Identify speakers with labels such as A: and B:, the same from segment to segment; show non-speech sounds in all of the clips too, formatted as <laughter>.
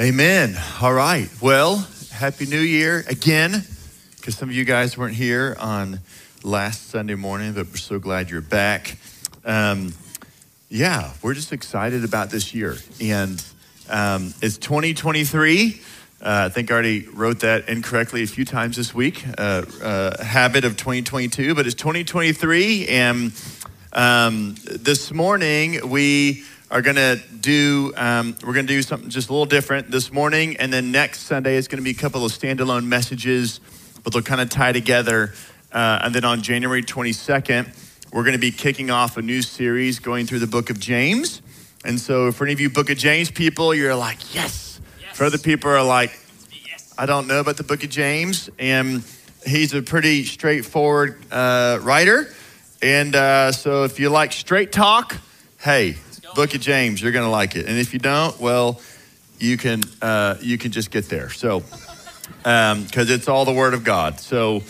A: Amen. All right. Well, Happy New Year again, because some of you guys weren't here on last Sunday morning, but we're so glad you're back. Um, yeah, we're just excited about this year. And um, it's 2023. Uh, I think I already wrote that incorrectly a few times this week. Uh, uh, habit of 2022, but it's 2023. And um, this morning we are going to do um, we're going to do something just a little different this morning and then next sunday is going to be a couple of standalone messages but they'll kind of tie together uh, and then on january 22nd we're going to be kicking off a new series going through the book of james and so for any of you book of james people you're like yes, yes. for other people are like yes. i don't know about the book of james and he's a pretty straightforward uh, writer and uh, so if you like straight talk hey Book of James, you're going to like it. And if you don't, well, you can uh, you can just get there. So, because um, it's all the Word of God. So,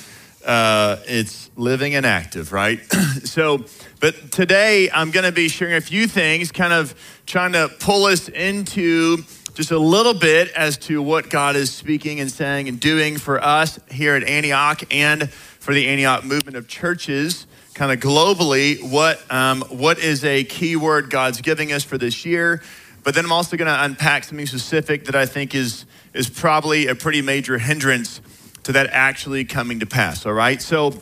A: uh, it's living and active, right? <clears throat> so, but today I'm going to be sharing a few things, kind of trying to pull us into just a little bit as to what God is speaking and saying and doing for us here at Antioch and for the Antioch movement of churches kind of globally what, um, what is a key word God's giving us for this year. But then I'm also going to unpack something specific that I think is, is probably a pretty major hindrance to that actually coming to pass. All right. So,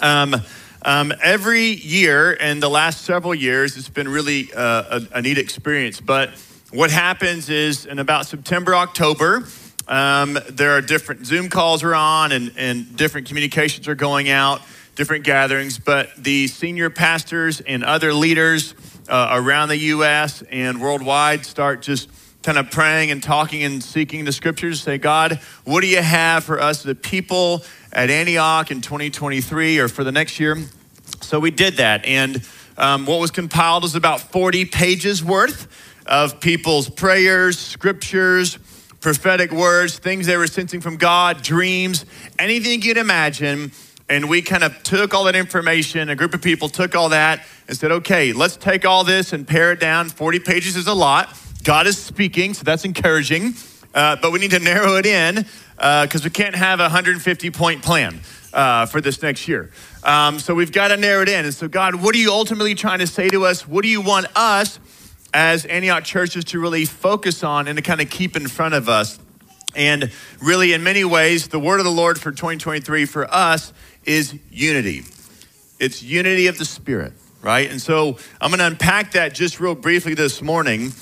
A: um, um, every year and the last several years, it's been really uh, a, a, neat experience. But what happens is in about September, October, um, there are different Zoom calls are on and, and different communications are going out different gatherings, but the senior pastors and other leaders uh, around the U.S. and worldwide start just kind of praying and talking and seeking the scriptures. Say, God, what do you have for us, the people at Antioch in 2023 or for the next year? So we did that. And um, what was compiled was about 40 pages worth of people's prayers, scriptures, prophetic words, things they were sensing from God, dreams, anything you'd imagine and we kind of took all that information, a group of people took all that and said, okay, let's take all this and pare it down. 40 pages is a lot. God is speaking, so that's encouraging. Uh, but we need to <laughs> narrow it in because uh, we can't have a 150 point plan uh, for this next year. Um, so we've got to narrow it in. And so, God, what are you ultimately trying to say to us? What do you want us as Antioch churches to really focus on and to kind of keep in front of us? And really, in many ways, the word of the Lord for 2023 for us is unity. It's unity of the Spirit, right? And so I'm going to unpack that just real briefly this morning.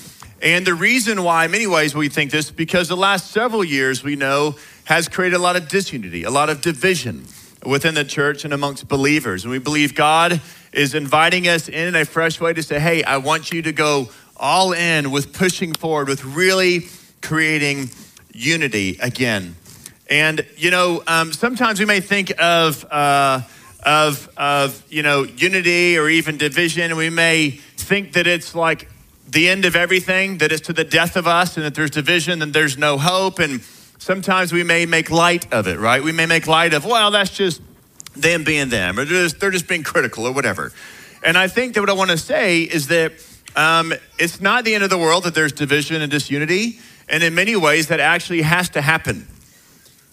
A: And the reason why, in many ways, we think this, because the last several years we know has created a lot of disunity, a lot of division within the church and amongst believers. And we believe God is inviting us in a fresh way to say, hey, I want you to go all in with pushing forward, with really creating unity again. And, you know, um, sometimes we may think of, uh, of, of, you know, unity or even division, and we may think that it's like the end of everything, that it's to the death of us, and that there's division, then there's no hope. And sometimes we may make light of it, right? We may make light of, well, that's just them being them, or they're just, they're just being critical or whatever. And I think that what I want to say is that um, it's not the end of the world that there's division and disunity. And in many ways, that actually has to happen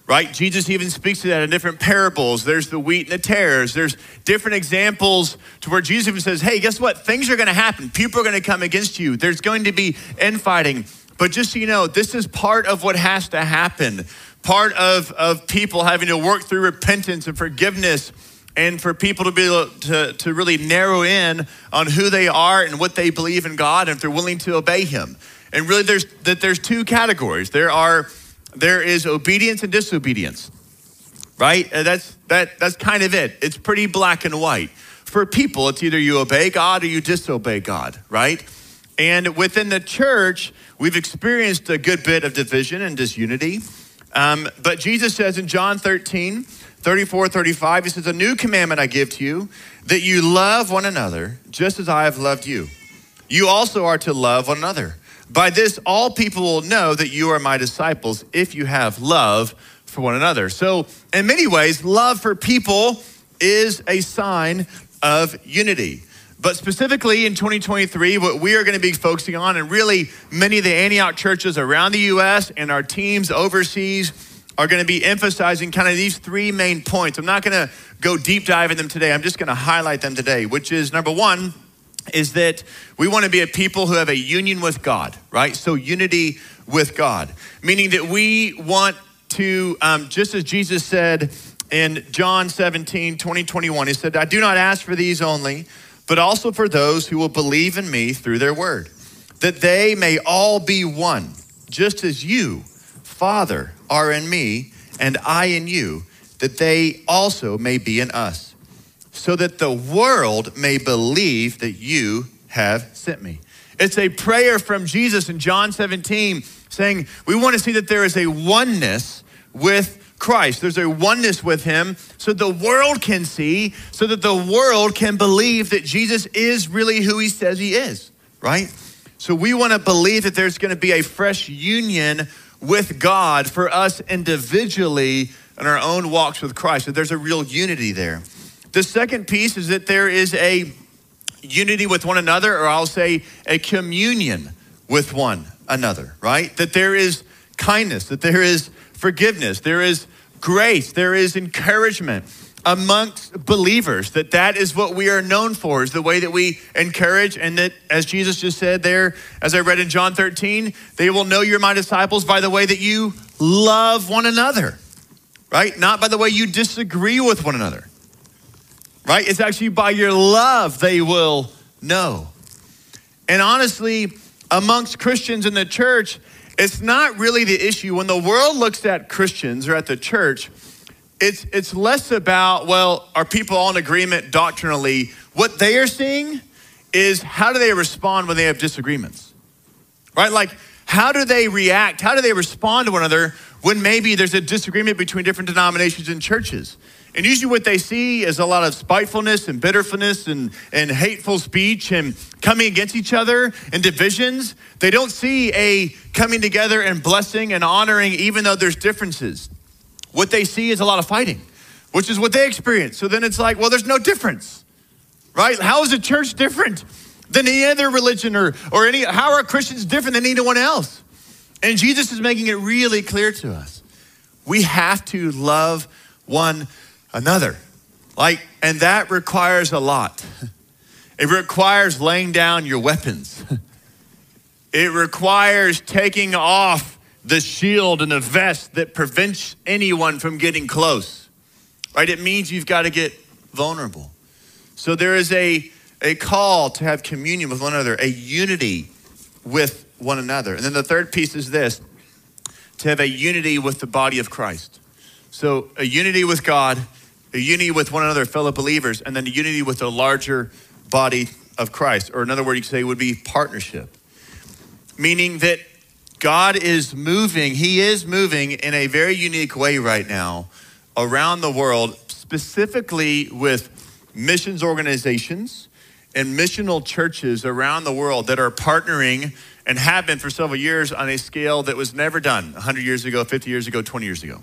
A: right? Jesus even speaks to that in different parables. There's the wheat and the tares. There's different examples to where Jesus even says, hey, guess what? Things are going to happen. People are going to come against you. There's going to be infighting. But just so you know, this is part of what has to happen. Part of, of people having to work through repentance and forgiveness and for people to be able to, to really narrow in on who they are and what they believe in God and if they're willing to obey him. And really there's that there's two categories. There are there is obedience and disobedience, right? That's, that, that's kind of it. It's pretty black and white. For people, it's either you obey God or you disobey God, right? And within the church, we've experienced a good bit of division and disunity. Um, but Jesus says in John 13, 34, 35, he says, A new commandment I give to you, that you love one another just as I have loved you. You also are to love one another. By this, all people will know that you are my disciples if you have love for one another. So, in many ways, love for people is a sign of unity. But specifically in 2023, what we are going to be focusing on, and really many of the Antioch churches around the U.S. and our teams overseas are going to be emphasizing kind of these three main points. I'm not going to go deep dive in them today. I'm just going to highlight them today, which is number one, is that we want to be a people who have a union with God, right? So, unity with God, meaning that we want to, um, just as Jesus said in John 17, 20, 21, he said, I do not ask for these only, but also for those who will believe in me through their word, that they may all be one, just as you, Father, are in me, and I in you, that they also may be in us so that the world may believe that you have sent me. It's a prayer from Jesus in John 17 saying, We want to see that there is a oneness with Christ. There's a oneness with him so the world can see, so that the world can believe that Jesus is really who he says he is, right? So we want to believe that there's going to be a fresh union with God for us individually in our own walks with Christ. So there's a real unity there. The second piece is that there is a unity with one another, or I'll say a communion with one another, right? That there is kindness, that there is forgiveness, there is grace, there is encouragement amongst believers that that is what we are known for is the way that we encourage and that as jesus just said there as i read in john 13 they will know you're my disciples by the way that you love one another right not by the way you disagree with one another right? It's actually by your love they will know. And honestly, amongst Christians in the church, it's not really the issue. When the world looks at Christians or at the church, it's, it's less about, well, are people all in agreement doctrinally? What they are seeing is how do they respond when they have disagreements? Right? Like, how do they react? How do they respond to one another when maybe there's a disagreement between different denominations and churches? And usually, what they see is a lot of spitefulness and bitterness and, and hateful speech and coming against each other and divisions. They don't see a coming together and blessing and honoring, even though there's differences. What they see is a lot of fighting, which is what they experience. So then it's like, well, there's no difference, right? How is a church different than any other religion or, or any, how are Christians different than anyone else? And Jesus is making it really clear to us. We have to love one another. Like, and that requires a lot. <laughs> It requires laying down your weapons. <laughs> It requires taking off the shield and the vest that prevents anyone from getting close. Right? It means you've got to get vulnerable. So there is a, a call to have communion with one another, a unity with one another. And then the third piece is this to have a unity with the body of Christ. So a unity with God a unity with one another, fellow believers, and then a unity with the larger body of Christ. Or another word you could say would be partnership, meaning that God is moving, He is moving in a very unique way right now around the world, specifically with missions organizations and missional churches around the world that are partnering and have been for several years on a scale that was never done 100 years ago, 50 years ago, 20 years ago.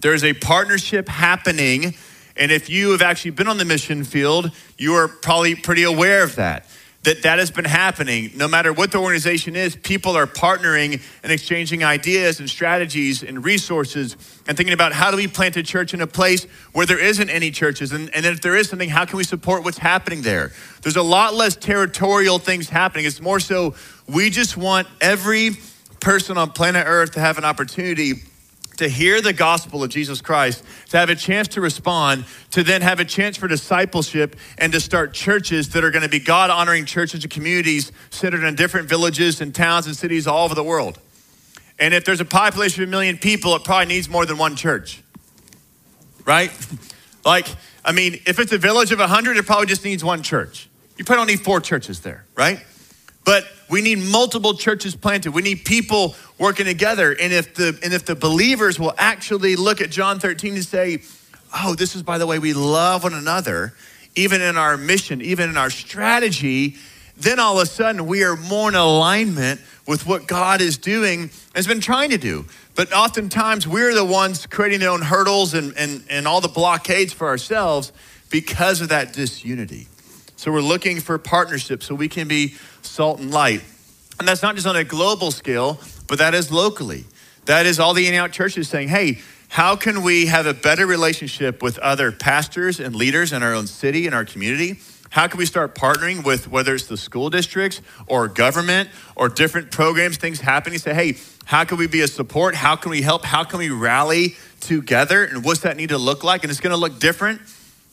A: There's a partnership happening and if you have actually been on the mission field, you are probably pretty aware of that. That that has been happening. No matter what the organization is, people are partnering and exchanging ideas and strategies and resources and thinking about how do we plant a church in a place where there isn't any churches? And, and if there is something, how can we support what's happening there? There's a lot less territorial things happening. It's more so we just want every person on planet Earth to have an opportunity to hear the gospel of Jesus Christ, to have a chance to respond, to then have a chance for discipleship and to start churches that are going to be God honoring churches and communities centered in different villages and towns and cities all over the world. And if there's a population of a million people, it probably needs more than one church, right? <laughs> like, I mean, if it's a village of 100, it probably just needs one church. You probably don't need four churches there, right? But we need multiple churches planted. We need people working together. And if the and if the believers will actually look at John 13 and say, "Oh, this is by the way we love one another, even in our mission, even in our strategy," then all of a sudden we are more in alignment with what God is doing has been trying to do. But oftentimes we're the ones creating their own hurdles and, and, and all the blockades for ourselves because of that disunity. So we're looking for partnerships so we can be salt and light. And that's not just on a global scale, but that is locally. That is all the in out churches saying, hey, how can we have a better relationship with other pastors and leaders in our own city and our community? How can we start partnering with whether it's the school districts or government or different programs, things happening? Say, hey, how can we be a support? How can we help? How can we rally together? And what's that need to look like? And it's going to look different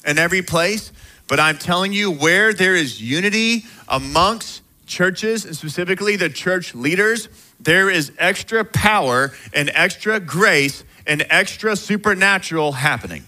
A: in every place. But I'm telling you, where there is unity amongst churches, and specifically the church leaders, there is extra power and extra grace and extra supernatural happening.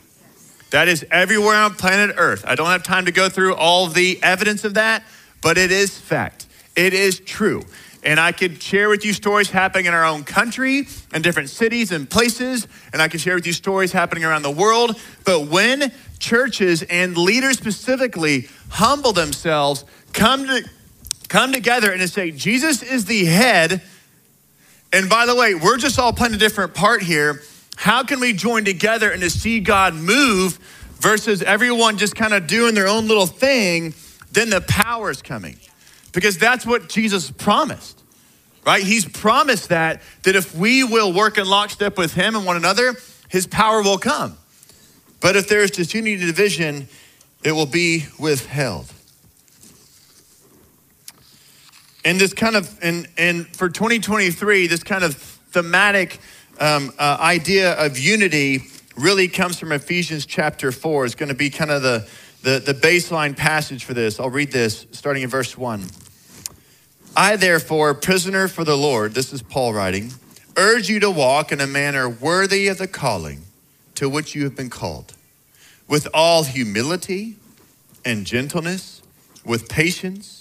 A: That is everywhere on planet Earth. I don't have time to go through all the evidence of that, but it is fact. It is true. And I could share with you stories happening in our own country and different cities and places, and I can share with you stories happening around the world. But when churches and leaders specifically humble themselves, come to come together and to say, Jesus is the head. And by the way, we're just all playing a different part here. How can we join together and to see God move versus everyone just kind of doing their own little thing? Then the power is coming. Because that's what Jesus promised, right? He's promised that, that if we will work in lockstep with Him and one another, His power will come. But if there is disunity and division, it will be withheld. And this kind of, and, and for 2023, this kind of thematic um, uh, idea of unity really comes from Ephesians chapter 4. It's going to be kind of the, the, the baseline passage for this. I'll read this starting in verse 1. I, therefore, prisoner for the Lord, this is Paul writing, urge you to walk in a manner worthy of the calling to which you have been called, with all humility and gentleness, with patience,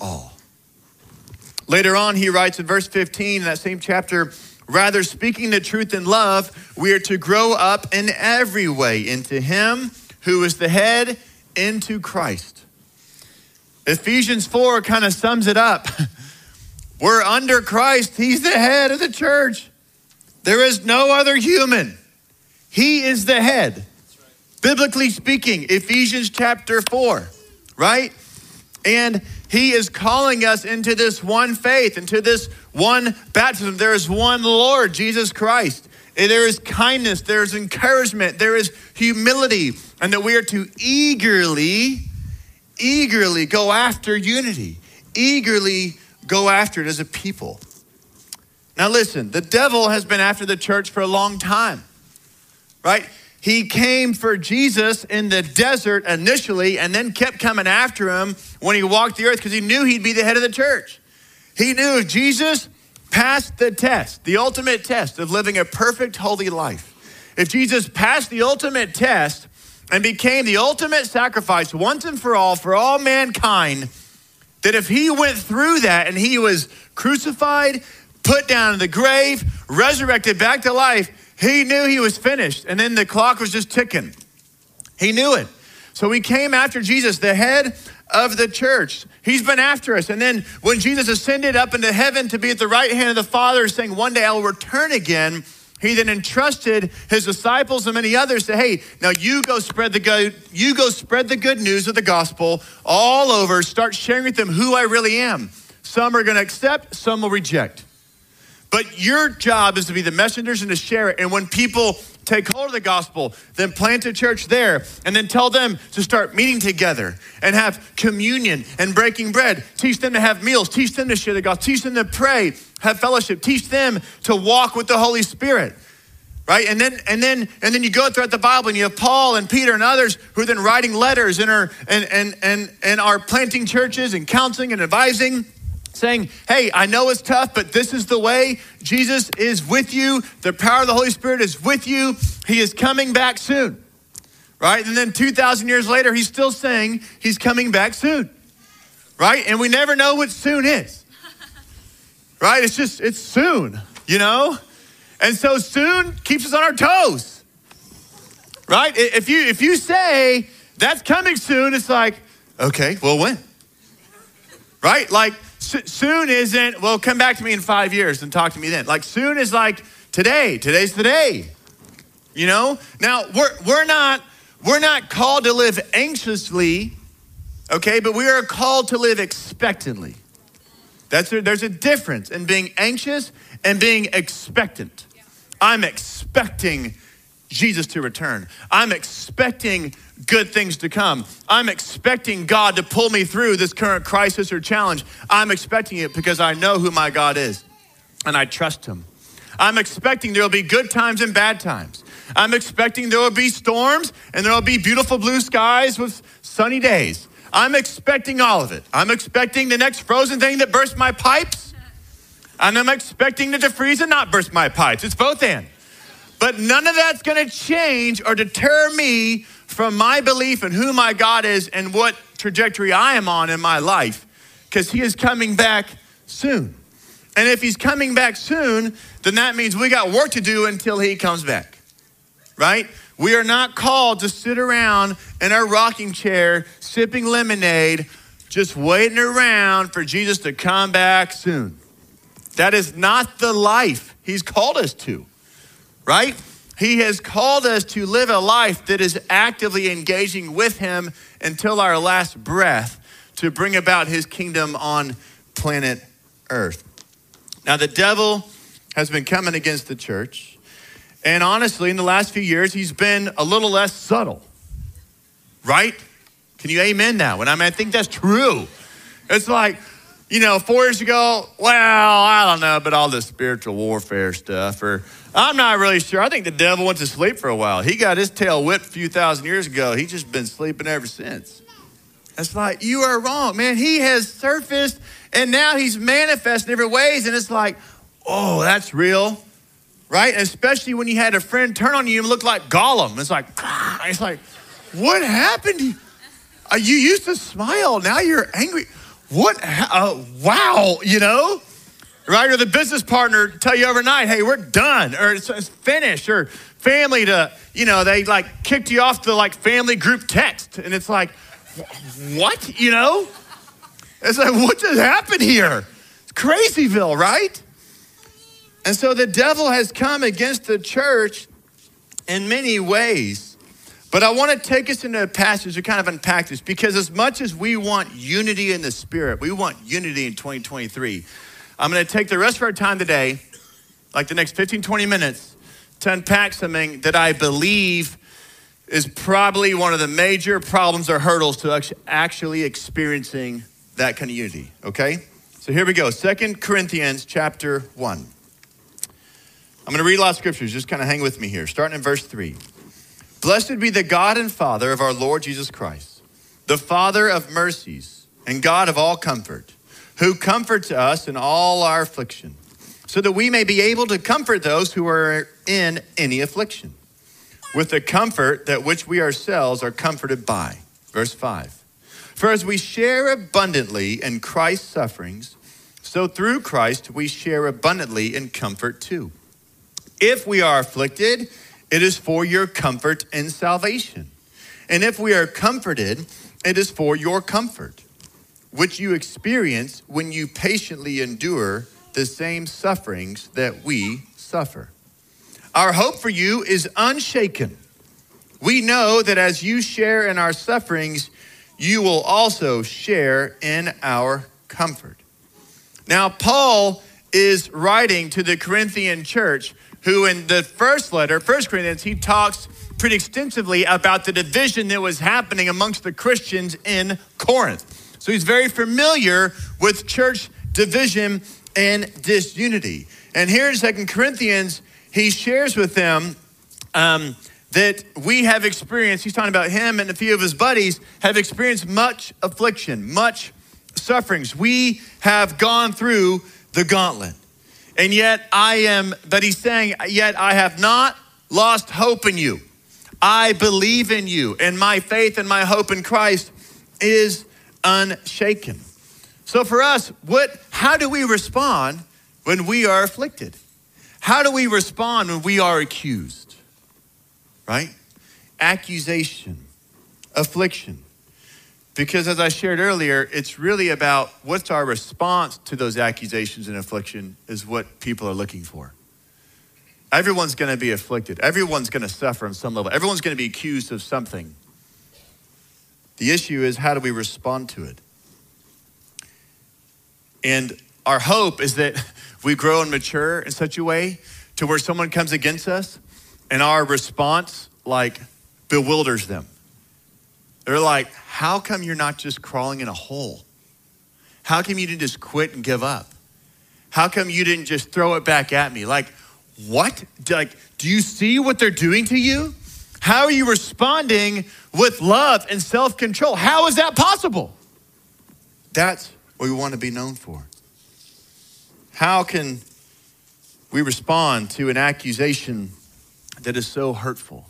A: all. Later on, he writes in verse 15 in that same chapter, rather speaking the truth in love, we are to grow up in every way into him who is the head, into Christ. Ephesians 4 kind of sums it up. <laughs> We're under Christ, he's the head of the church. There is no other human. He is the head. Biblically speaking, Ephesians chapter 4, right? And he is calling us into this one faith, into this one baptism. There is one Lord, Jesus Christ. There is kindness, there is encouragement, there is humility, and that we are to eagerly, eagerly go after unity, eagerly go after it as a people. Now, listen, the devil has been after the church for a long time, right? He came for Jesus in the desert initially and then kept coming after him when he walked the earth because he knew he'd be the head of the church. He knew Jesus passed the test, the ultimate test of living a perfect, holy life, if Jesus passed the ultimate test and became the ultimate sacrifice once and for all for all mankind, that if he went through that and he was crucified, put down in the grave, resurrected back to life, he knew he was finished, and then the clock was just ticking. He knew it. So he came after Jesus, the head of the church. He's been after us. And then when Jesus ascended up into heaven to be at the right hand of the Father, saying, One day I'll return again, he then entrusted his disciples and many others to, hey, now you go spread the good, you go spread the good news of the gospel all over. Start sharing with them who I really am. Some are going to accept, some will reject. But your job is to be the messengers and to share it. And when people take hold of the gospel, then plant a church there, and then tell them to start meeting together and have communion and breaking bread. Teach them to have meals, teach them to share the gospel, teach them to pray, have fellowship, teach them to walk with the Holy Spirit. Right? And then and then and then you go throughout the Bible and you have Paul and Peter and others who are then writing letters and are and and and, and are planting churches and counseling and advising saying, Hey, I know it's tough, but this is the way. Jesus is with you. The power of the Holy Spirit is with you. He is coming back soon. right? And then 2,000 years later, he's still saying he's coming back soon, right? And we never know what soon is, right? It's just, it's soon, you know? And so soon keeps us on our toes, right? If you, if you say that's coming soon, it's like, okay, well, when? Right? Like, soon isn't, well, come back to me in five years and talk to me then. Like, soon is like today. Today's the day. You know? Now, we're, we're not we're not called to live anxiously, okay, but we are called to live expectantly. That's a, there's a difference in being anxious and being expectant. I'm expecting Jesus to return. I'm expecting good things to come. I'm expecting God to pull me through this current crisis or challenge. I'm expecting it because I know who my God is and I trust him. I'm expecting there will be good times and bad times. I'm expecting there will be storms and there will be beautiful blue skies with sunny days. I'm expecting all of it. I'm expecting the next frozen thing that bursts my pipes. And I'm expecting it to freeze and not burst my pipes. It's both and. But none of that's going to change or deter me from my belief in who my God is and what trajectory I am on in my life because He is coming back soon. And if He's coming back soon, then that means we got work to do until He comes back right? We are not called to sit around in our rocking chair sipping lemonade, just waiting around for Jesus to come back soon. That is not the life He's called us to, right? He has called us to live a life that is actively engaging with Him until our last breath to bring about His kingdom on planet Earth. Now, the devil has been coming against the church. And honestly, in the last few years, he's been a little less subtle, right? Can you amen that? And I mean, I think that's true. It's like, you know, four years ago, well, I don't know about all this spiritual warfare stuff, or I'm not really sure. I think the devil went to sleep for a while. He got his tail whipped a few thousand years ago. He's just been sleeping ever since. It's like, you are wrong, man. He has surfaced and now he's manifest in different ways. And it's like, oh, that's real right? especially when you had a friend turn on you and look like Gollum. It's like, <laughs> it's like, what happened? Uh, you used to smile, now you're angry. What? Uh, wow, you know? Right? Or the business partner tell you overnight, hey, we're done, or it's, it's finished, or family to, you know, they like kicked you off the like family group text. And it's like, what? You know? It's like, what just happened here? It's Crazyville, right? And so the devil has come against the church in many ways. But I want to take us into a passage to kind of unpack this because as much as we want unity in the spirit, we want unity in 2023. I'm going to take the rest of our time today, like the next 15, 20 minutes, to unpack something that I believe is probably one of the major problems or hurdles to actually experiencing that kind of unity, okay? So here we go. Second Corinthians chapter 1. I'm going to read a lot of scriptures. Just kind of hang with me here. Starting in verse 3. Blessed be the God and Father of our Lord Jesus Christ, the Father of mercies and God of all comfort, who comforts us in all our affliction, so that we may be able to comfort those who are in any affliction, with the comfort that which we ourselves are comforted by. Verse 5. For as we share abundantly in Christ's sufferings, so through Christ we share abundantly in comfort too. If we are afflicted, it is for your comfort and salvation. And if we are comforted, it is for your comfort, which you experience when you patiently endure the same sufferings that we suffer. Our hope for you is unshaken. We know that as you share in our sufferings, you will also share in our comfort. Now, Paul is writing to the Corinthian church who in the first letter, First Corinthians, he talks pretty extensively about the division that was happening amongst the Christians in Corinth. So he's very familiar with church division and disunity. And here in Second Corinthians, he shares with them um, that we have experienced, he's talking about him and a few of his buddies, have experienced much affliction, much sufferings. We have gone through the gauntlet. And yet I am, but he's saying, yet I have not lost hope in you. I believe in you, and my faith and my hope in Christ is unshaken. So for us, what how do we respond when we are afflicted? How do we respond when we are accused? Right? Accusation, affliction. Because as I shared earlier, it's really about what's our response to those accusations and affliction is what people are looking for. Everyone's going to be afflicted. Everyone's going to suffer on some level. Everyone's going to be accused of something. The issue is how do we respond to it? And our hope is that <laughs> we grow and mature in such a way to where someone comes against us and our response like bewilders them. They're like, how come you're not just crawling in a hole? How come you didn't just quit and give up? How come you didn't just throw it back at me? Like, what? Like, do you see what they're doing to you? How are you responding with love and self control? How is that possible? That's what we want to be known for. How can we respond to an accusation that is so hurtful?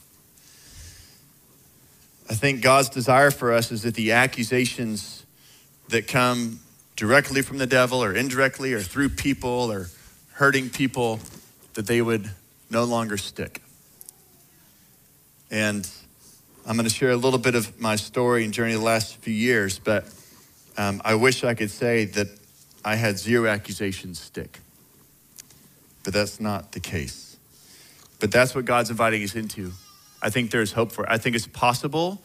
A: I think God's desire for us is that the accusations that come directly from the devil or indirectly or through people or hurting people that they would no longer stick. And I'm going to share a little bit of my story and journey the last few years, but um, I wish I could say that I had zero accusations stick. But that's not the case. But that's what God's inviting us into. I think there's hope for it. I think it's possible,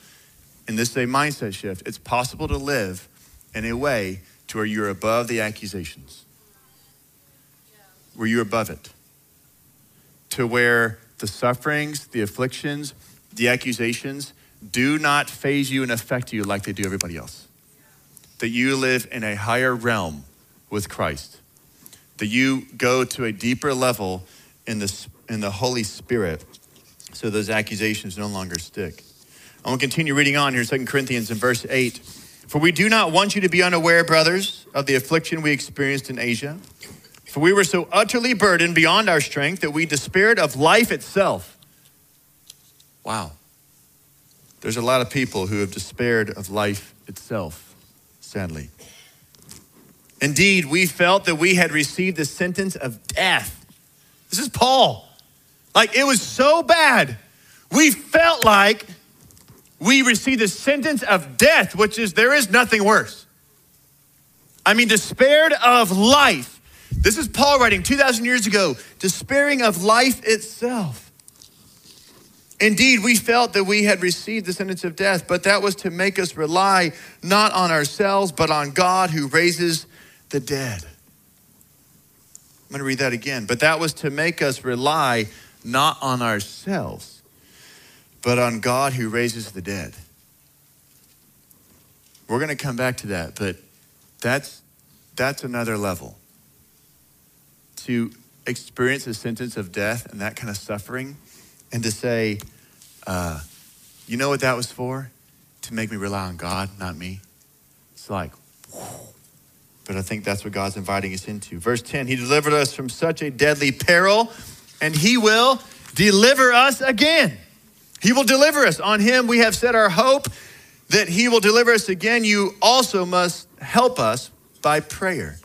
A: and this is a mindset shift, it's possible to live in a way to where you're above the accusations, where you're above it to where the sufferings, the afflictions, the accusations do not faze you and affect you like they do everybody else. That you live in a higher realm with Christ. That you go to a deeper level in the, in the Holy Spirit so those accusations no longer stick. I want to continue reading on here, 2 Corinthians in verse 8. For we do not want you to be unaware, brothers, of the affliction we experienced in Asia for we were so utterly burdened beyond our strength that we despaired of life itself. Wow. There's a lot of people who have despaired of life itself, sadly. Indeed, we felt that we had received the sentence of death. This is Paul. Like, it was so bad. We felt like we received the sentence of death, which is there is nothing worse. I mean, despaired of life. This is Paul writing 2,000 years ago, despairing of life itself. Indeed, we felt that we had received the sentence of death, but that was to make us rely not on ourselves, but on God who raises the dead. I'm going to read that again. But that was to make us rely not on ourselves, but on God who raises the dead. We're going to come back to that, but that's, that's another level to experience a sentence of death and that kind of suffering and to say, uh, you know what that was for? To make me rely on God, not me. It's like, but I think that's what God's inviting us into. Verse 10 He delivered us from such a deadly peril, and He will deliver us again. He will deliver us. On Him we have set our hope that He will deliver us again. You also must help us by prayer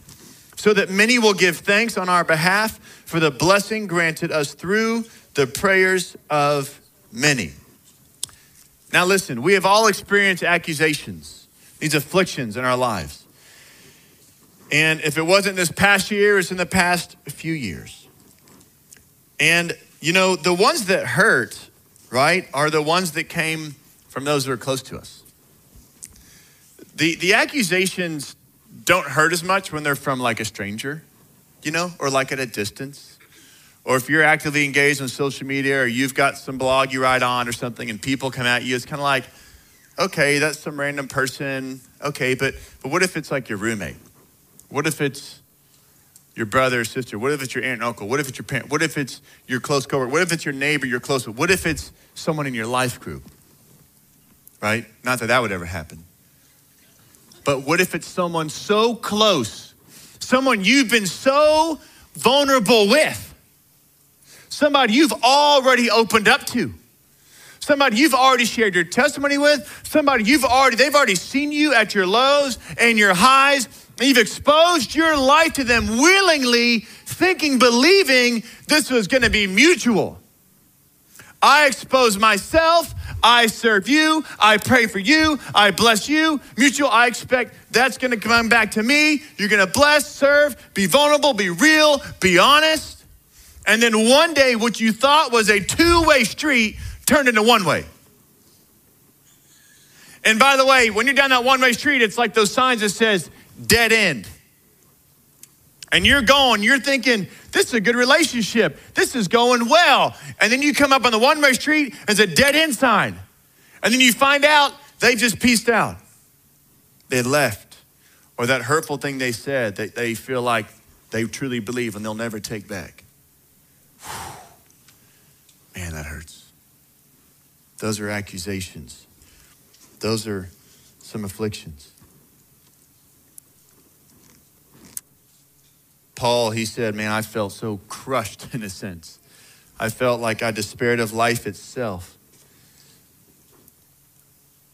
A: so that many will give thanks on our behalf for the blessing granted us through the prayers of many. Now, listen, we have all experienced accusations, these afflictions in our lives. And if it wasn't this past year, it's in the past few years. And, you know, the ones that hurt, right, are the ones that came from those who are close to us. The, the accusations don't hurt as much when they're from like a stranger, you know, or like at a distance. Or if you're actively engaged on social media or you've got some blog you write on or something and people come at you, it's kind of like, okay, that's some random person. Okay, but but what if it's like your roommate? What if it's your brother or sister? What if it's your aunt and uncle? What if it's your parent? What if it's your close coworker? What if it's your neighbor you're close with? What if it's someone in your life group? Right? Not that that would ever happen. But what if it's someone so close, someone you've been so vulnerable with, somebody you've already opened up to, somebody you've already shared your testimony with, somebody you've already, they've already seen you at your lows and your highs, and you've exposed your life to them willingly, thinking, believing this was to be mutual. I expose myself. I serve you. I pray for you. I bless you. Mutual, I expect that's to come back to me. You're to bless, serve, be vulnerable, be real, be honest. And then one day, what you thought was a two way street turned into one way. And by the way, when you're down that one way street, it's like those signs that says dead end. And you're going, you're thinking, this is a good relationship. This is going well. And then you come up on the one way street, and there's a dead end sign. And then you find out they just peaced out. They left. Or that hurtful thing they said that they feel like they truly believe and they'll never take back. Man, that hurts. Those are accusations. Those are some afflictions. Paul, he said, Man, I felt so crushed <laughs> in a sense. I felt like I despaired of life itself.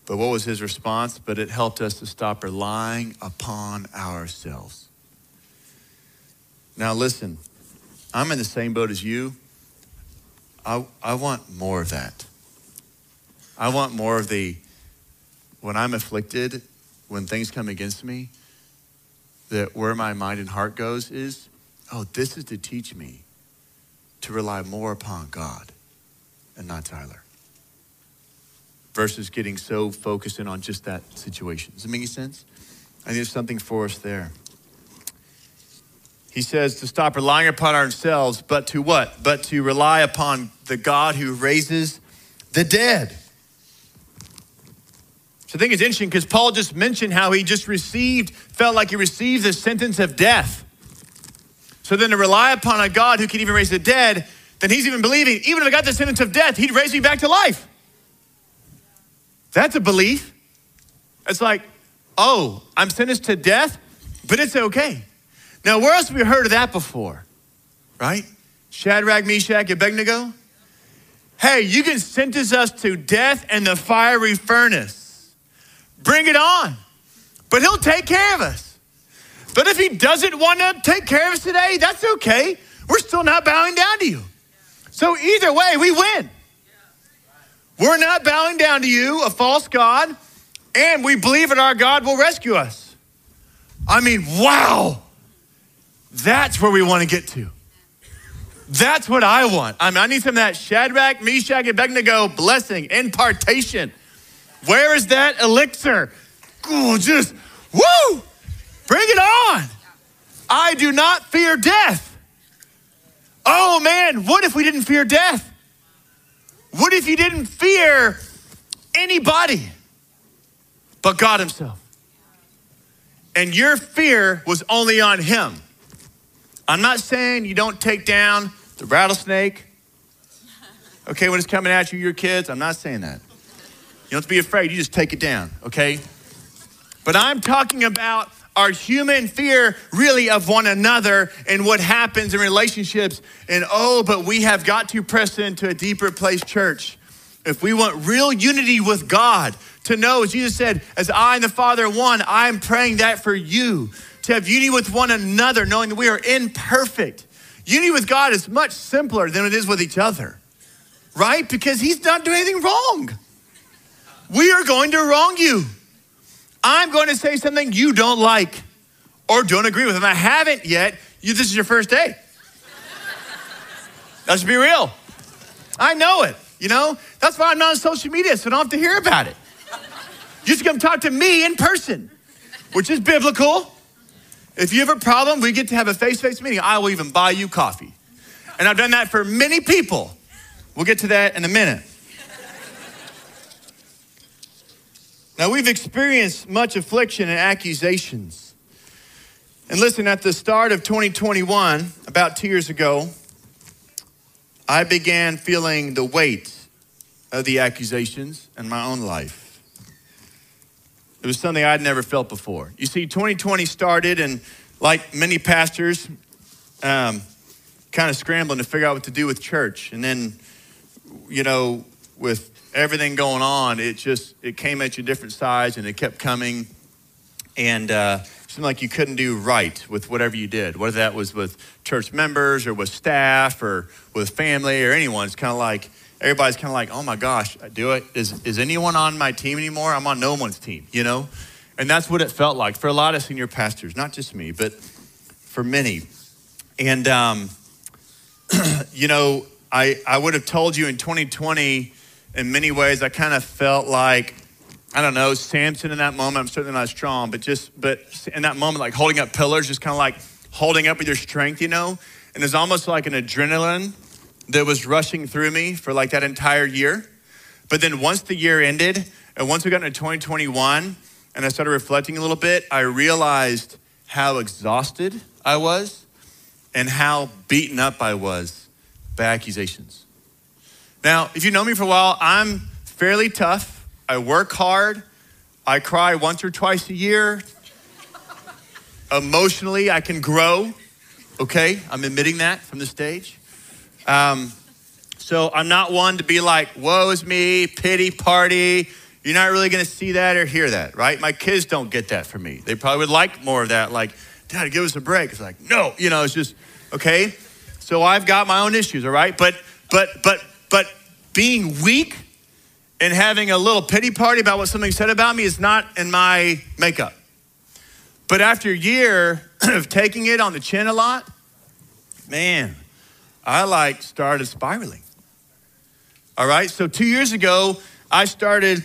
A: But what was his response? But it helped us to stop relying upon ourselves. Now, listen, I'm in the same boat as you. I, I want more of that. I want more of the, when I'm afflicted, when things come against me, that where my mind and heart goes is, oh, this is to teach me to rely more upon God and not Tyler. Versus getting so focused in on just that situation. Does it make any sense? I think there's something for us there. He says to stop relying upon ourselves, but to what? But to rely upon the God who raises the dead. So I think it's interesting because Paul just mentioned how he just received, felt like he received the sentence of death. So then to rely upon a God who can even raise the dead, then he's even believing, even if I got the sentence of death, he'd raise me back to life. That's a belief. It's like, oh, I'm sentenced to death, but it's okay. Now, where else have we heard of that before? Right? Shadrach, Meshach, Abednego? Hey, you can sentence us to death and the fiery furnace. Bring it on. But He'll take care of us. But if He doesn't want to take care of us today, that's okay. We're still not bowing down to you. So either way, we win. We're not bowing down to you, a false God, and we believe that our God will rescue us. I mean, wow. That's where we want to get to. That's what I want. I mean, I need some of that Shadrach, Meshach, and Abednego blessing, impartation. Where is that elixir? Oh, just woo! Bring it on. I do not fear death. Oh man, what if we didn't fear death? What if you didn't fear anybody but God Himself? And your fear was only on Him. I'm not saying you don't take down the rattlesnake. Okay, when it's coming at you, your kids, I'm not saying that. Don't have to be afraid, you just take it down, okay? But I'm talking about our human fear really of one another and what happens in relationships. And oh, but we have got to press into a deeper place, church. If we want real unity with God, to know, as Jesus said, as I and the Father are one, I'm praying that for you. To have unity with one another, knowing that we are imperfect. Unity with God is much simpler than it is with each other, right? Because He's not doing anything wrong we are going to wrong you. I'm going to say something you don't like or don't agree with. And I haven't yet, you, this is your first day. Let's be real. I know it, you know? That's why I'm not on social media, so I don't have to hear about it. You just come talk to me in person, which is biblical. If you have a problem, we get to have a face to face meeting. I will even buy you coffee. And I've done that for many people. We'll get to that in a minute. Now, we've experienced much affliction and accusations. And listen, at the start of 2021, about two years ago, I began feeling the weight of the accusations in my own life. It was something I'd never felt before. You see, 2020 started, and like many pastors, um, kind of scrambling to figure out what to do with church. And then, you know, with everything going on, it just it came at you different sides and it kept coming. And uh, seemed like you couldn't do right with whatever you did, whether that was with church members or with staff or with family or anyone. It's kind of like everybody's kind of like, oh my gosh, I do it. Is, is anyone on my team anymore? I'm on no one's team, you know? And that's what it felt like for a lot of senior pastors, not just me, but for many. And, um, <clears throat> you know, I, I would have told you in 2020, in many ways, I kind of felt like, I don't know, Samson in that moment. I'm certainly not strong, but just, but in that moment, like holding up pillars, just kind of like holding up with your strength, you know? And it's almost like an adrenaline that was rushing through me for like that entire year. But then once the year ended, and once we got into 2021, and I started reflecting a little bit, I realized how exhausted I was and how beaten up I was by accusations. Now, if you know me for a while, I'm fairly tough. I work hard. I cry once or twice a year. Emotionally, I can grow. Okay, I'm admitting that from the stage. Um, so I'm not one to be like, woe is me, pity party. You're not really gonna see that or hear that, right? My kids don't get that from me. They probably would like more of that, like, Dad, give us a break. It's like, no, you know, it's just, okay. So I've got my own issues, all right? But, but, but, but being weak and having a little pity party about what something said about me is not in my makeup. But after a year <clears throat> of taking it on the chin a lot, man, I like started spiraling. All right, so two years ago, I started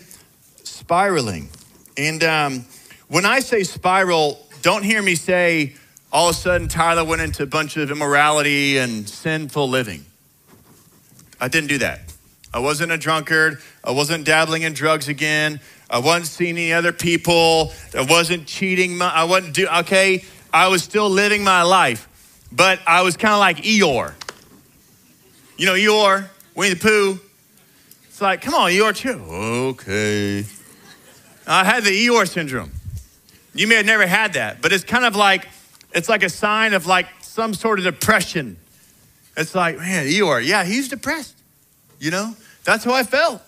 A: spiraling. And um, when I say spiral, don't hear me say all of a sudden Tyler went into a bunch of immorality and sinful living. I didn't do that. I wasn't a drunkard. I wasn't dabbling in drugs again. I wasn't seeing any other people. I wasn't cheating. My, I wasn't do okay. I was still living my life, but I was kind of like Eeyore. You know Eeyore, Winnie the Pooh. It's like, come on, Eeyore, too. Okay. I had the Eeyore syndrome. You may have never had that, but it's kind of like it's like a sign of like some sort of depression. It's like, man, Eeyore, yeah, he's depressed. You know, that's how I felt.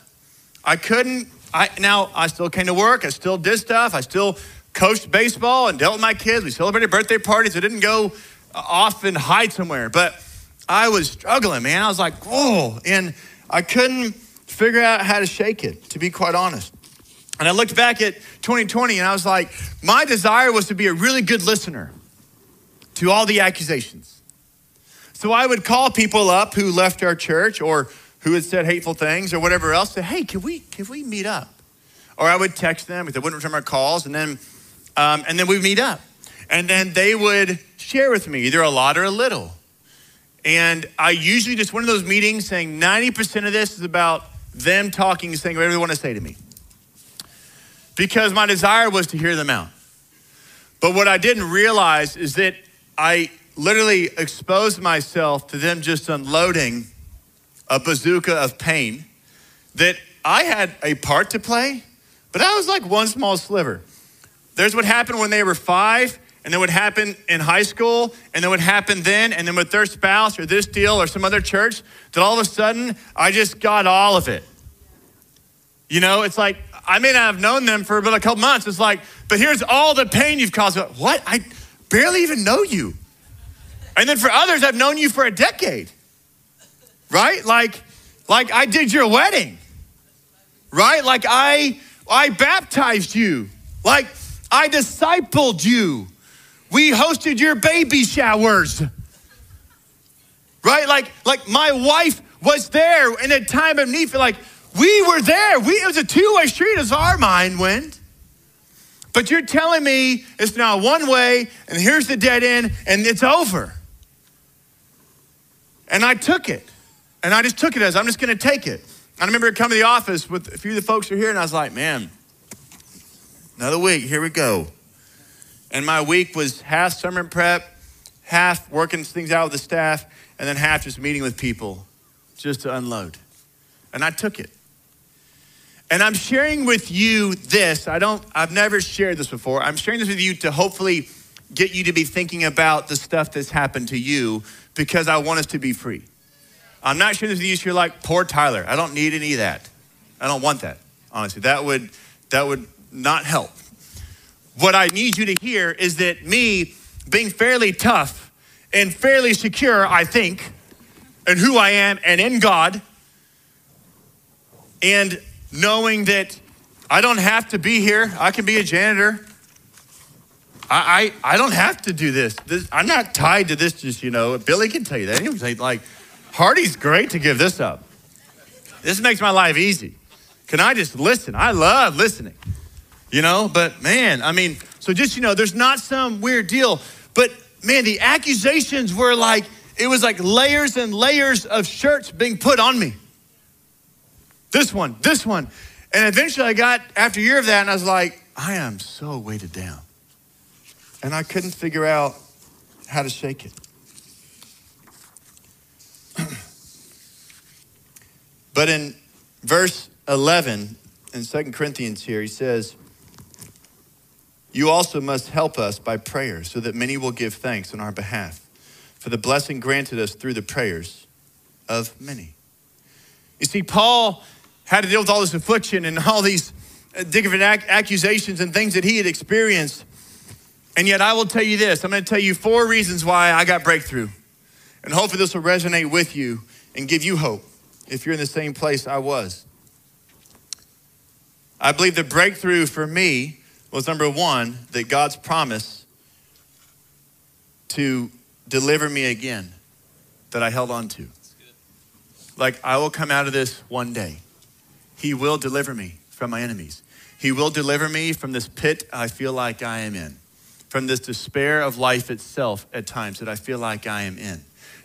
A: I couldn't. I now I still came to work. I still did stuff. I still coached baseball and dealt with my kids. We celebrated birthday parties. I didn't go off and hide somewhere, but I was struggling, man. I was like, whoa, and I couldn't figure out how to shake it. To be quite honest. And I looked back at 2020 and I was like, my desire was to be a really good listener to all the accusations. So I would call people up who left our church or who had said hateful things or whatever else, say, hey, can we, can we meet up? Or I would text them if they wouldn't return my calls, and then, um, and then we'd meet up. And then they would share with me either a lot or a little. And I usually just one of those meetings saying 90% of this is about them talking, saying whatever they want to say to me because my desire was to hear them out. But what I didn't realize is that I literally exposed myself to them just unloading a bazooka of pain that I had a part to play, but I was like one small sliver. There's what happened when they were five, and then what happened in high school, and then what happened then, and then with their spouse or this deal or some other church, that all of a sudden I just got all of it. You know, it's like I may not have known them for about a couple months. It's like, but here's all the pain you've caused. What? I barely even know you. And then for others, I've known you for a decade. Right? Like, like I did your wedding. Right? Like I I baptized you. Like I discipled you. We hosted your baby showers. Right? Like, like my wife was there in a time of need like we were there. We, it was a two way street as our mind went. But you're telling me it's now one way, and here's the dead end, and it's over. And I took it. And I just took it as I'm just going to take it. I remember coming to the office with a few of the folks who are here, and I was like, man, another week, here we go. And my week was half sermon prep, half working things out with the staff, and then half just meeting with people just to unload. And I took it. And I'm sharing with you this. I don't, I've never shared this before. I'm sharing this with you to hopefully get you to be thinking about the stuff that's happened to you because I want us to be free. I'm not this with you so you're like, poor Tyler. I don't need any of that. I don't want that, honestly. That would, that would not help. What I need you to hear is that me being fairly tough and fairly secure, I think, and who I am and in God, and knowing that I don't have to be here, I can be a janitor. I, I, I don't have to do this. this. I'm not tied to this, just, you know, Billy can tell you that. He was like, Hardy's great to give this up. This makes my life easy. Can I just listen? I love listening, you know, but man, I mean, so just, you know, there's not some weird deal, but man, the accusations were like, it was like layers and layers of shirts being put on me. This one, this one. And eventually I got, after a year of that, and I was like, I am so weighted down. And I couldn't figure out how to shake it. But in verse 11 in Second Corinthians here, he says, You also must help us by prayer so that many will give thanks on our behalf for the blessing granted us through the prayers of many. You see, Paul had to deal with all this affliction and all these uh, different accusations and things that he had experienced. And yet, I will tell you this I'm going to tell you four reasons why I got breakthrough. And hopefully, this will resonate with you and give you hope if you're in the same place I was. I believe the breakthrough for me was number one, that God's promise to deliver me again that I held on to. Like, I will come out of this one day. He will deliver me from my enemies. He will deliver me from this pit I feel like I am in, from this despair of life itself at times that I feel like I am in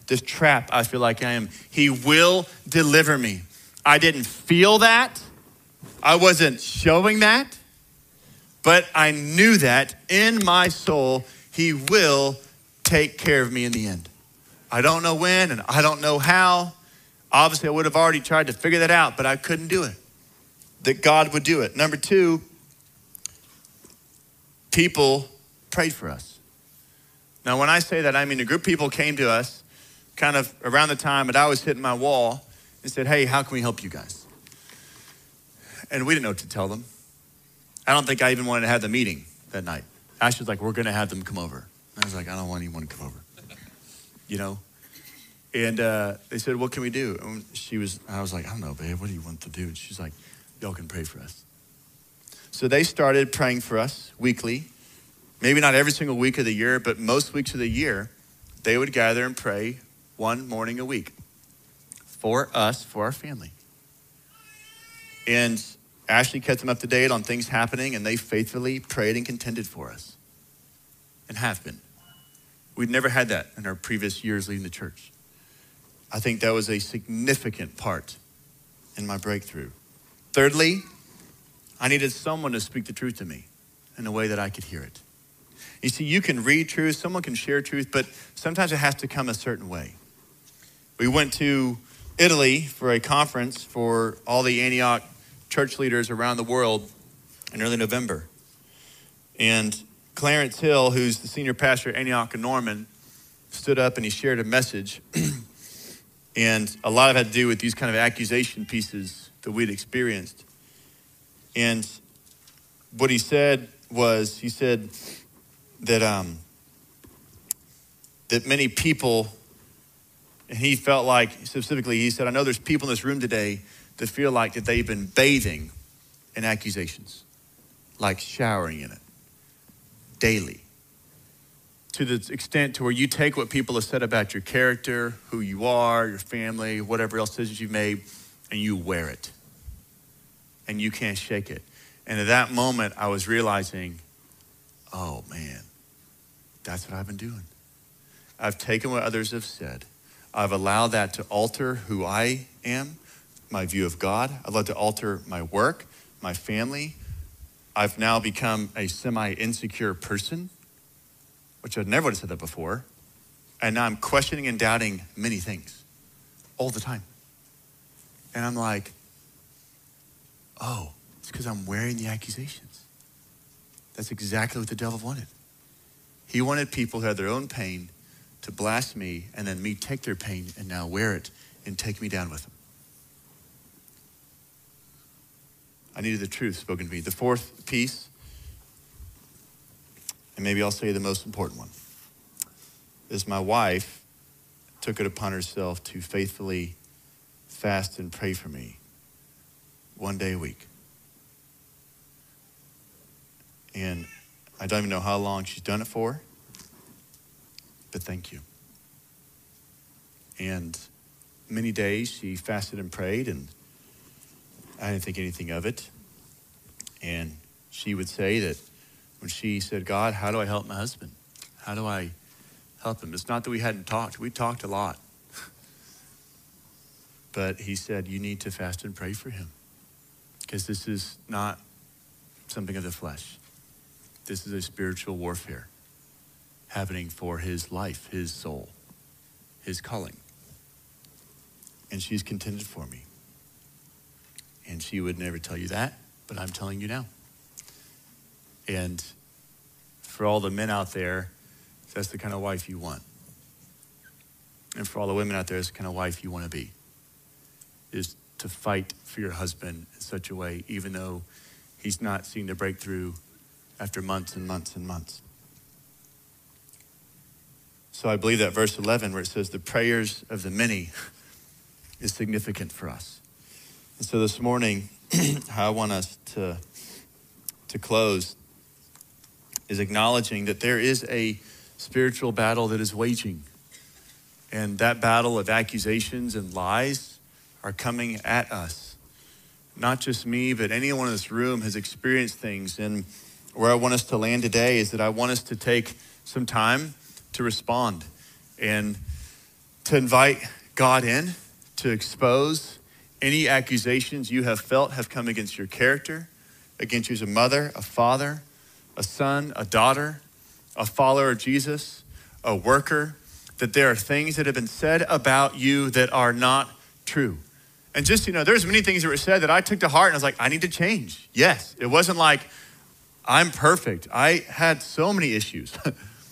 A: this trap I feel like I am. He will deliver me. I didn't feel that. I wasn't showing that. But I knew that in my soul, He will take care of me in the end. I don't know when and I don't know how. Obviously, I would have already tried to figure that out, but I couldn't do it. That God would do it. Number two, people prayed for us. Now, when I say that, I mean a group of people came to us kind of around the time that I was hitting my wall and said, Hey, how can we help you guys? And we didn't know what to tell them. I don't think I even wanted to have the meeting that night. Ashley was like, We're going to have them come over. And I was like, I don't want anyone to come over. You know? And uh, they said, What can we do? And she was, I was like, I don't know, babe. What do you want to do? And she's like, Y'all can pray for us. So they started praying for us weekly. Maybe not every single week of the year, but most weeks of the year, they would gather and pray one morning a week for us, for our family. And Ashley kept them up to date on things happening, and they faithfully prayed and contended for us and have been. We'd never had that in our previous years leading the church. I think that was a significant part in my breakthrough. Thirdly, I needed someone to speak the truth to me in a way that I could hear it. You see, you can read truth, someone can share truth, but sometimes it has to come a certain way. We went to Italy for a conference for all the Antioch church leaders around the world in early November. And Clarence Hill, who's the senior pastor at Antioch and Norman, stood up and he shared a message. <clears throat> and a lot of it had to do with these kind of accusation pieces that we'd experienced. And what he said was, he said that um, that many people and he felt like, specifically, he said, I know there's people in this room today that feel like that they've been bathing in accusations, like showering in it daily. To the extent to where you take what people have said about your character, who you are, your family, whatever else decisions you've made, and you wear it. And you can't shake it. And at that moment, I was realizing, oh man, that's what I've been doing. I've taken what others have said I've allowed that to alter who I am, my view of God. I've allowed to alter my work, my family. I've now become a semi insecure person, which I never would have said that before. And now I'm questioning and doubting many things all the time. And I'm like, oh, it's because I'm wearing the accusations. That's exactly what the devil wanted. He wanted people who had their own pain to blast me and then me take their pain and now wear it and take me down with them. I needed the truth spoken to me. The fourth piece, and maybe I'll say the most important one, is my wife took it upon herself to faithfully fast and pray for me one day a week. And I don't even know how long she's done it for, but thank you. And many days she fasted and prayed, and I didn't think anything of it. And she would say that when she said, God, how do I help my husband? How do I help him? It's not that we hadn't talked, we talked a lot. <laughs> but he said, You need to fast and pray for him because this is not something of the flesh. This is a spiritual warfare happening for his life, his soul, his calling. And she's contended for me. And she would never tell you that, but I'm telling you now. And for all the men out there, that's the kind of wife you want. And for all the women out there, that's the kind of wife you want to be. Is to fight for your husband in such a way, even though he's not seeing the breakthrough after months and months and months. So I believe that verse 11, where it says, the prayers of the many, is significant for us. And so this morning, <clears throat> how I want us to, to close is acknowledging that there is a spiritual battle that is waging. And that battle of accusations and lies are coming at us. Not just me, but anyone in this room has experienced things. And where I want us to land today is that I want us to take some time to respond and to invite God in to expose any accusations you have felt have come against your character, against you as a mother, a father, a son, a daughter, a follower of Jesus, a worker, that there are things that have been said about you that are not true. And just, you know, there's many things that were said that I took to heart and I was like, I need to change. Yes. It wasn't like I'm perfect. I had so many issues.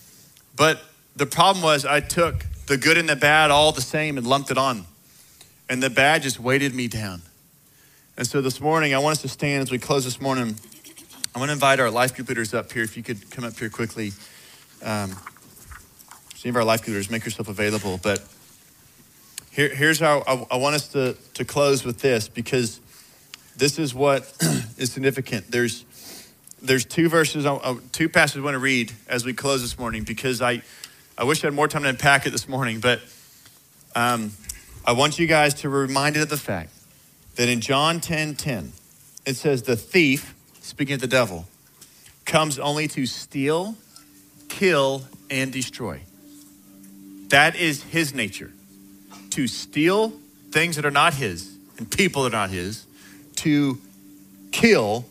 A: <laughs> but the problem was I took the good and the bad all the same and lumped it on. And the bad just weighted me down. And so this morning, I want us to stand as we close this morning. I want to invite our life group leaders up here. If you could come up here quickly. Um, some of our life leaders, make yourself available. But here, here's how I, I want us to, to close with this because this is what <clears throat> is significant. There's, there's two verses, two passages I want to read as we close this morning because I, I wish I had more time to unpack it this morning. But um, I want you guys to be reminded of the fact that in John 10 10, it says, The thief, speaking of the devil, comes only to steal, kill, and destroy. That is his nature to steal things that are not his and people that are not his, to kill,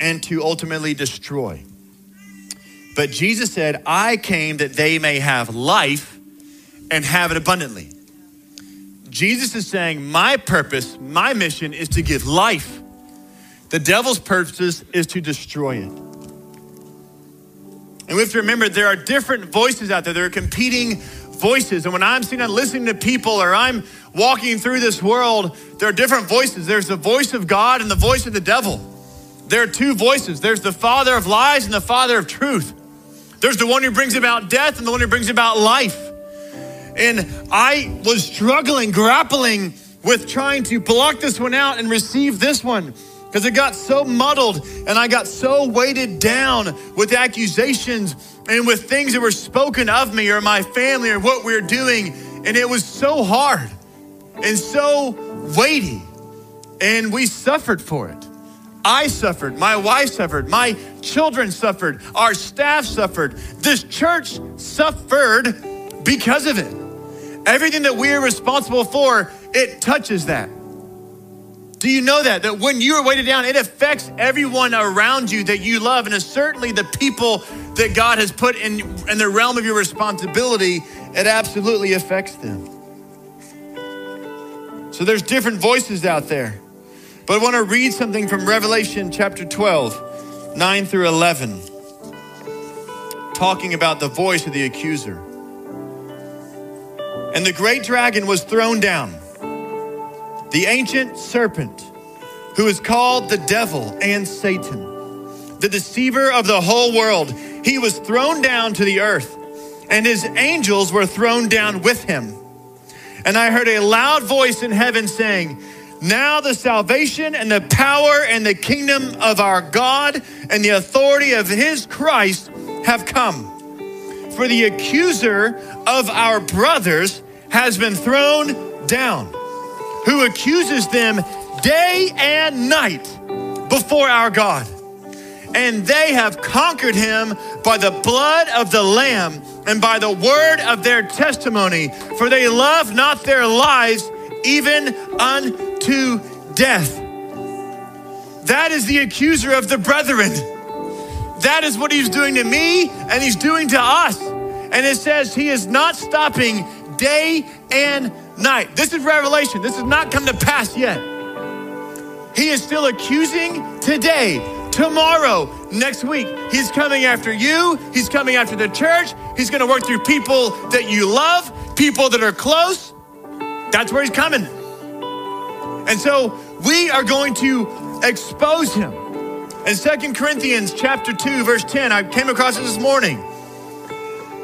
A: and to ultimately destroy. But Jesus said, I came that they may have life and have it abundantly. Jesus is saying, My purpose, my mission is to give life. The devil's purpose is to destroy it. And we have to remember there are different voices out there. There are competing voices. And when I'm sitting and listening to people or I'm walking through this world, there are different voices. There's the voice of God and the voice of the devil. There are two voices there's the father of lies and the father of truth. There's the one who brings about death and the one who brings about life. And I was struggling, grappling with trying to block this one out and receive this one because it got so muddled and I got so weighted down with accusations and with things that were spoken of me or my family or what we are doing. And it was so hard and so weighty. And we suffered for it. I suffered, my wife suffered, my children suffered, our staff suffered, this church suffered because of it. Everything that we are responsible for, it touches that. Do you know that? That when you are weighted down, it affects everyone around you that you love, and certainly the people that God has put in, in the realm of your responsibility, it absolutely affects them. So there's different voices out there. But I want to read something from Revelation chapter 12, 9 through 11, talking about the voice of the accuser. And the great dragon was thrown down the ancient serpent who is called the devil and Satan, the deceiver of the whole world. He was thrown down to the earth, and his angels were thrown down with him. And I heard a loud voice in heaven saying, Now the salvation and the power and the kingdom of our God and the authority of his Christ have come. For the accuser of our brothers has been thrown down, who accuses them day and night before our God. And they have conquered him by the blood of the Lamb and by the word of their testimony, for they love not their lives even unto death. That is the accuser of the brethren. That is what he's doing to me and he's doing to us. And it says he is not stopping day and night. This is revelation. This has not come to pass yet. He is still accusing today, tomorrow, next week. He's coming after you. He's coming after the church. He's going to work through people that you love, people that are close. That's where he's coming. And so we are going to expose him. In Second Corinthians chapter 2 verse 10, I came across it this morning.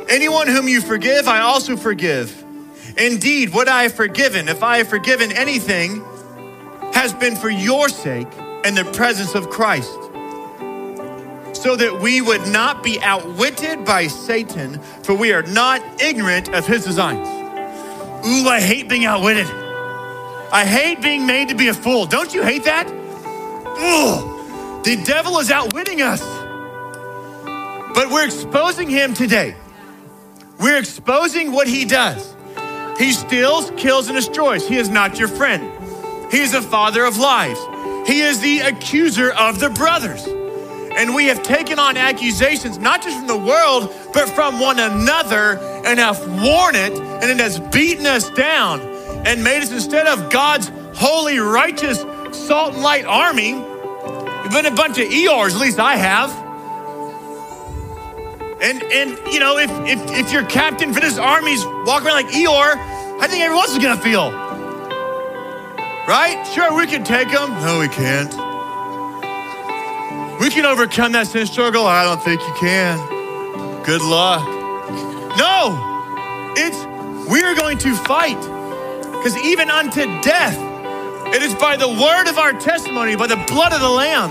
A: Anyone whom you forgive, I also forgive. Indeed, what I have forgiven, if I have forgiven anything, has been for your sake and the presence of Christ, so that we would not be outwitted by Satan, for we are not ignorant of his designs. Ooh, I hate being outwitted. I hate being made to be a fool. Don't you hate that? Ooh, the devil is outwitting us. But we're exposing him today. We're exposing what he does. He steals, kills, and destroys. He is not your friend. He is a father of lies. He is the accuser of the brothers. And we have taken on accusations, not just from the world, but from one another, and have worn it, and it has beaten us down and made us, instead of God's holy, righteous, salt and light army, we've been a bunch of Eeyores, at least I have. And, and you know, if, if, if your captain for this army's walking around like Eeyore, I think everyone's gonna feel. Right? Sure, we can take them. No, we can't. We can overcome that sin struggle. I don't think you can. Good luck. No, it's we are going to fight. Because even unto death, it is by the word of our testimony, by the blood of the Lamb.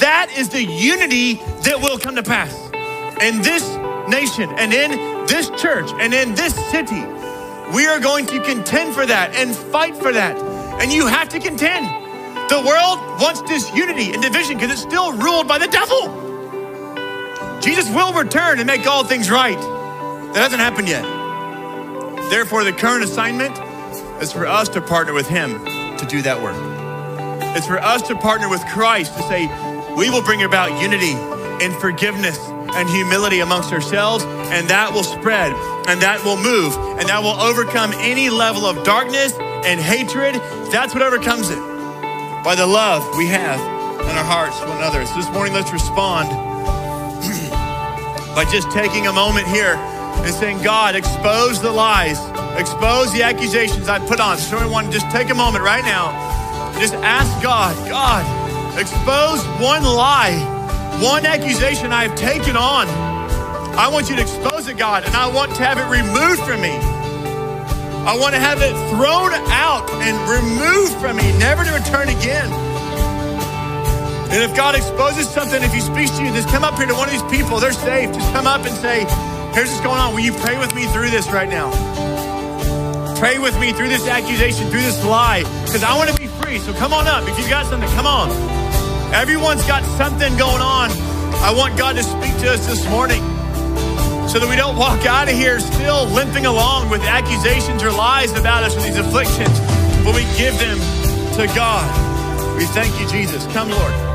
A: That is the unity that will come to pass in this nation and in this church and in this city. We are going to contend for that and fight for that. And you have to contend. The world wants disunity and division because it's still ruled by the devil. Jesus will return and make all things right. That hasn't happened yet. Therefore, the current assignment is for us to partner with Him to do that work. It's for us to partner with Christ to say, we will bring about unity and forgiveness and humility amongst ourselves, and that will spread, and that will move, and that will overcome any level of darkness and hatred. That's what overcomes it by the love we have in our hearts to one another. So this morning, let's respond by just taking a moment here and saying, God, expose the lies, expose the accusations I put on. So everyone, just take a moment right now. Just ask God, God, expose one lie, one accusation I have taken on. I want you to expose it, God, and I want to have it removed from me. I want to have it thrown out and removed from me, never to return again. And if God exposes something, if He speaks to you, just come up here to one of these people. They're safe. Just come up and say, Here's what's going on. Will you pray with me through this right now? Pray with me through this accusation, through this lie, because I want to be free. So come on up. If you've got something, come on. Everyone's got something going on. I want God to speak to us this morning so that we don't walk out of here still limping along with accusations or lies about us or these afflictions, but we give them to God. We thank you, Jesus. Come, Lord.